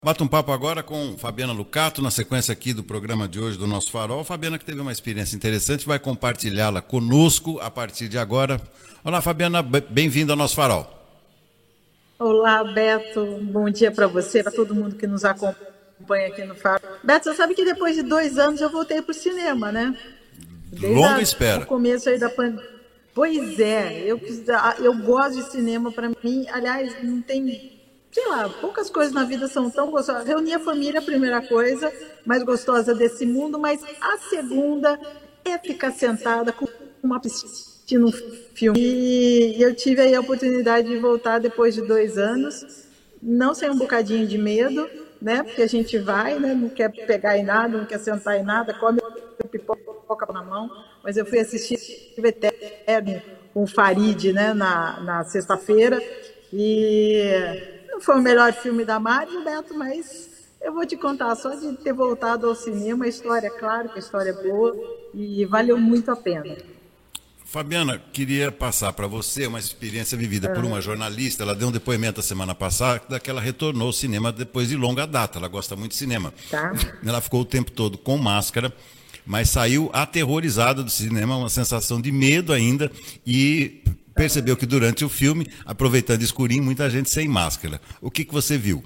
Bato um papo agora com Fabiana Lucato, na sequência aqui do programa de hoje do Nosso Farol. Fabiana que teve uma experiência interessante, vai compartilhá-la conosco a partir de agora. Olá, Fabiana, bem-vinda ao Nosso Farol. Olá, Beto. Bom dia para você, para todo mundo que nos acompanha aqui no Farol. Beto, você sabe que depois de dois anos eu voltei para o cinema, né? Desde Longa a, espera. O começo aí da pandemia. Pois é, eu, eu gosto de cinema para mim. Aliás, não tem sei lá, poucas coisas na vida são tão gostosas. Reunir a família, a primeira coisa mais gostosa desse mundo, mas a segunda é ficar sentada com uma piscina, um filme. E eu tive aí a oportunidade de voltar depois de dois anos, não sem um bocadinho de medo, né? Porque a gente vai, né? Não quer pegar em nada, não quer sentar em nada, come pipoca na mão. Mas eu fui assistir Eterno com o Farid, né? Na, na sexta-feira. E não foi o melhor filme da Marvel, Beto, mas eu vou te contar, só de ter voltado ao cinema, a história, claro que a história é boa e valeu muito a pena. Fabiana, queria passar para você uma experiência vivida por uma jornalista. Ela deu um depoimento a semana passada que ela retornou ao cinema depois de longa data. Ela gosta muito de cinema. Tá. Ela ficou o tempo todo com máscara, mas saiu aterrorizada do cinema, uma sensação de medo ainda e percebeu que durante o filme, aproveitando escurinho, muita gente sem máscara. O que, que você viu?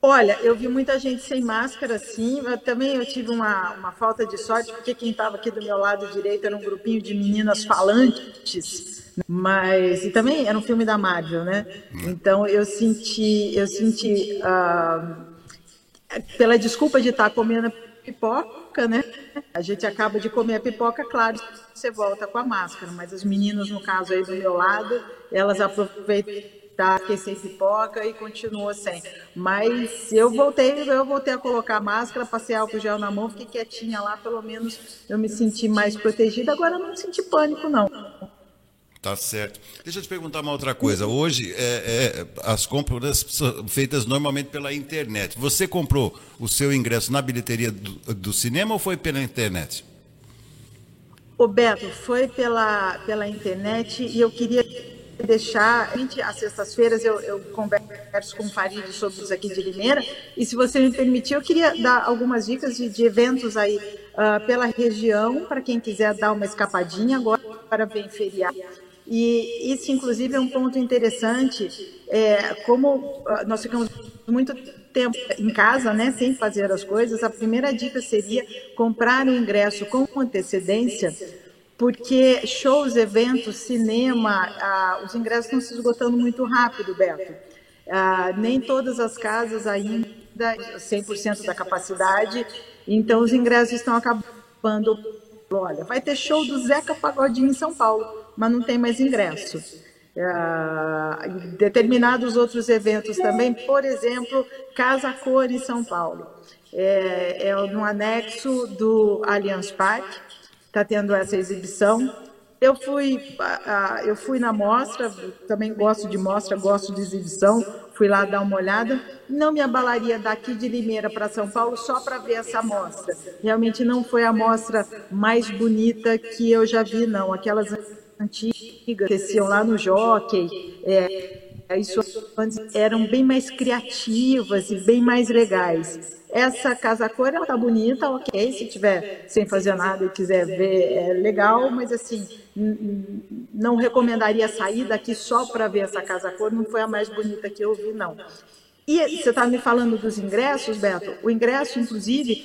Olha, eu vi muita gente sem máscara, sim. Eu, também eu tive uma, uma falta de sorte, porque quem estava aqui do meu lado direito era um grupinho de meninas falantes, mas e também era um filme da Marvel, né? Então eu senti, eu senti uh, pela desculpa de estar comendo pipoca, né? A gente acaba de comer a pipoca, claro, você volta com a máscara, mas as meninas, no caso aí do meu lado, elas aproveitaram aquecer pipoca e continuou sem. Mas eu voltei, eu voltei a colocar a máscara, passei álcool gel na mão, fiquei quietinha lá, pelo menos eu me senti mais protegida. Agora eu não senti pânico, não. Tá certo. Deixa eu te perguntar uma outra coisa. Hoje, é, é, as compras são feitas normalmente pela internet. Você comprou o seu ingresso na bilheteria do, do cinema ou foi pela internet? O Beto, foi pela, pela internet e eu queria deixar, às sextas-feiras eu, eu, converso com o Farid sobre isso aqui de Limeira, e se você me permitir, eu queria dar algumas dicas de, de eventos aí uh, pela região, para quem quiser dar uma escapadinha, agora para vem feriado e isso, inclusive, é um ponto interessante, é, como ah, nós ficamos muito tempo em casa, né, sem fazer as coisas, a primeira dica seria comprar o ingresso com antecedência, porque shows, eventos, cinema, ah, os ingressos estão se esgotando muito rápido, Beto. Ah, nem todas as casas ainda 100% da capacidade, então os ingressos estão acabando. Olha, vai ter show do Zeca Pagodinho em São Paulo mas não tem mais ingresso. É, determinados outros eventos também, por exemplo, Casa Cor em São Paulo. É, é no anexo do Allianz Parque, está tendo essa exibição. Eu fui, eu fui na mostra, também gosto de mostra, gosto de exibição, fui lá dar uma olhada. Não me abalaria daqui de Limeira para São Paulo só para ver essa mostra. Realmente não foi a mostra mais bonita que eu já vi, não. Aquelas antigas, que lá no jockey, é, isso eram bem mais criativas e bem mais legais. Essa casa cor ela tá bonita, ok. Se tiver sem fazer nada e quiser ver, é legal, mas assim, não recomendaria sair daqui só para ver essa casa cor. Não foi a mais bonita que eu vi, não. E você está me falando dos ingressos, Beto? O ingresso, inclusive,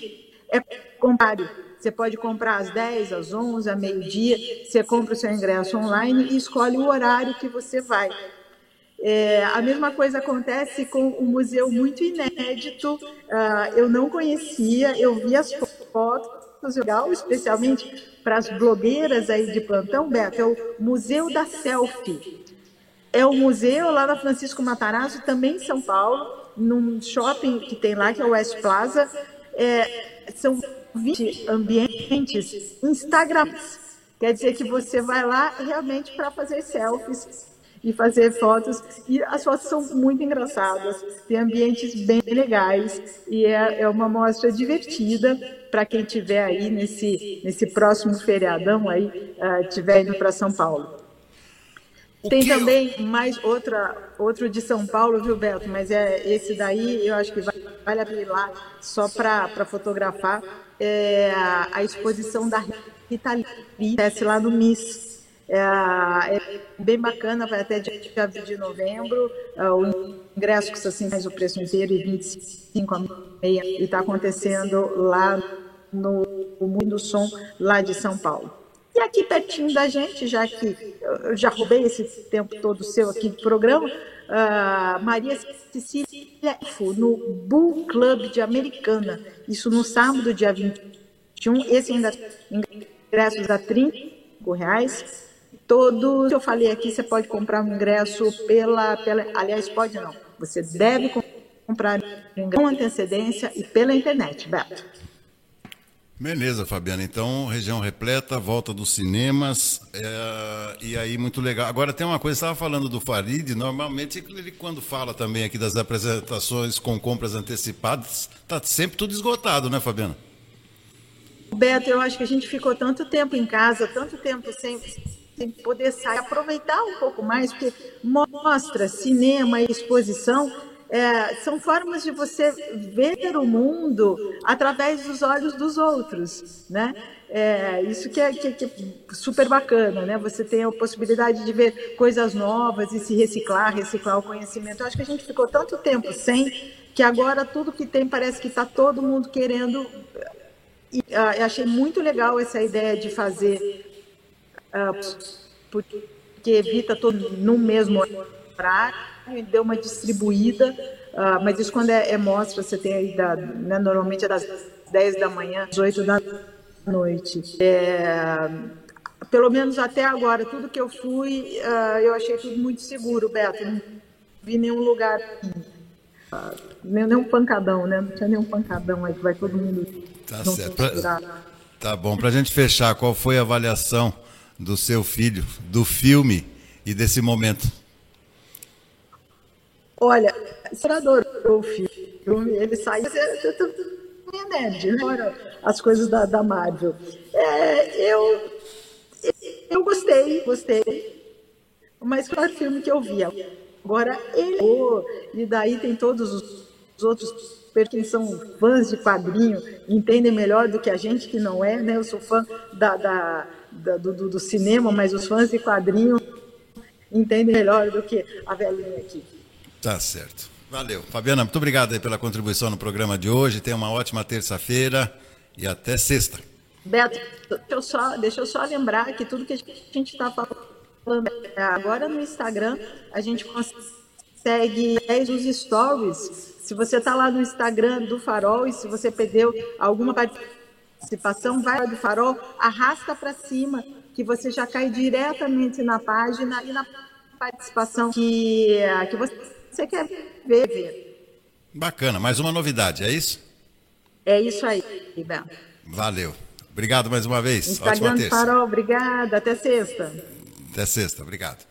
é contrário você pode comprar às 10, às 11, a meio-dia. Você compra o seu ingresso online e escolhe o horário que você vai. É, a mesma coisa acontece com um museu muito inédito. Uh, eu não conhecia, eu vi as fotos, legal, especialmente para as blogueiras aí de plantão, Beto, é o Museu da Selfie. É o museu lá na Francisco Matarazzo, também em São Paulo, num shopping que tem lá, que é o West Plaza. É, são 20 ambientes Instagram. Quer dizer que você vai lá realmente para fazer selfies e fazer fotos. E as fotos são muito engraçadas, tem ambientes bem legais e é, é uma mostra divertida para quem estiver aí nesse, nesse próximo feriadão aí, uh, estiver indo para São Paulo. Tem também mais outra, outro de São Paulo, viu, Beto? Mas é esse daí, eu acho que vale abrir lá só para fotografar. É a, a, exposição da Rita Lee, acontece lá no MIS. É, é, bem bacana, vai até dia 20 de novembro. É, o ingresso custa assim mais o preço inteiro e 25 a meia. E está acontecendo lá no Mundo do Som, lá de São Paulo. E aqui pertinho da gente, já que eu já roubei esse tempo todo seu aqui do programa, uh, Maria Cecília no Bull Club de Americana. Isso no sábado, dia 21. Esse ainda ingressos a 30 reais. Todo que eu falei aqui, você pode comprar um ingresso pela, pela. Aliás, pode não. Você deve comprar com antecedência e pela internet, Beto. Beleza, Fabiana. Então, região repleta, volta dos cinemas, é, e aí muito legal. Agora tem uma coisa, estava falando do Farid, normalmente ele quando fala também aqui das apresentações com compras antecipadas, está sempre tudo esgotado, né, Fabiana? Beto, eu acho que a gente ficou tanto tempo em casa, tanto tempo sem, sem poder sair, aproveitar um pouco mais, porque mostra, cinema e exposição é, são formas de você ver o mundo através dos olhos dos outros, né? É, isso que é, que, que é, super bacana, né? Você tem a possibilidade de ver coisas novas e se reciclar, reciclar o conhecimento. Eu acho que a gente ficou tanto tempo sem que agora tudo que tem parece que está todo mundo querendo. E, uh, achei muito legal essa ideia de fazer, uh, porque evita todo no mesmo horário deu uma distribuída, uh, mas isso quando é, é, mostra, você tem aí, da, né, normalmente é das 10 da manhã às 8 da noite. É, pelo menos até agora, tudo que eu fui, uh, eu achei tudo muito seguro, Beto. Não vi nenhum lugar, uh, nenhum pancadão, né? Não tinha nenhum pancadão aí que vai todo mundo. Tá certo. Tá bom. Para a gente fechar, qual foi a avaliação do seu filho, do filme e desse momento? Olha, você adorou o filme, ele saiu. É nerd, né? As coisas da, da Marvel. É, eu, eu gostei, gostei. Mas foi o filme que eu vi. Agora ele. E daí tem todos os outros que são fãs de quadrinho, entendem melhor do que a gente que não é, né? Eu sou fã da, da, da do, do, cinema, mas os fãs de quadrinho entendem melhor do que a velhinha aqui. Tá certo. Valeu. Fabiana, muito obrigado pela contribuição no programa de hoje. Tenha uma ótima terça-feira e até sexta. Beto, deixa eu, só, deixa eu só lembrar que tudo que a gente está falando agora no Instagram, a gente consegue os stories. Se você está lá no Instagram do Farol e se você perdeu alguma participação, vai do Farol, arrasta para cima, que você já cai diretamente na página e na participação que, que você você quer ver, ver. Bacana, mais uma novidade, é isso? É isso aí, Beto. Valeu. Obrigado mais uma vez. Instagram Ótima terça. Farol, obrigada. Até sexta. Até sexta, obrigado.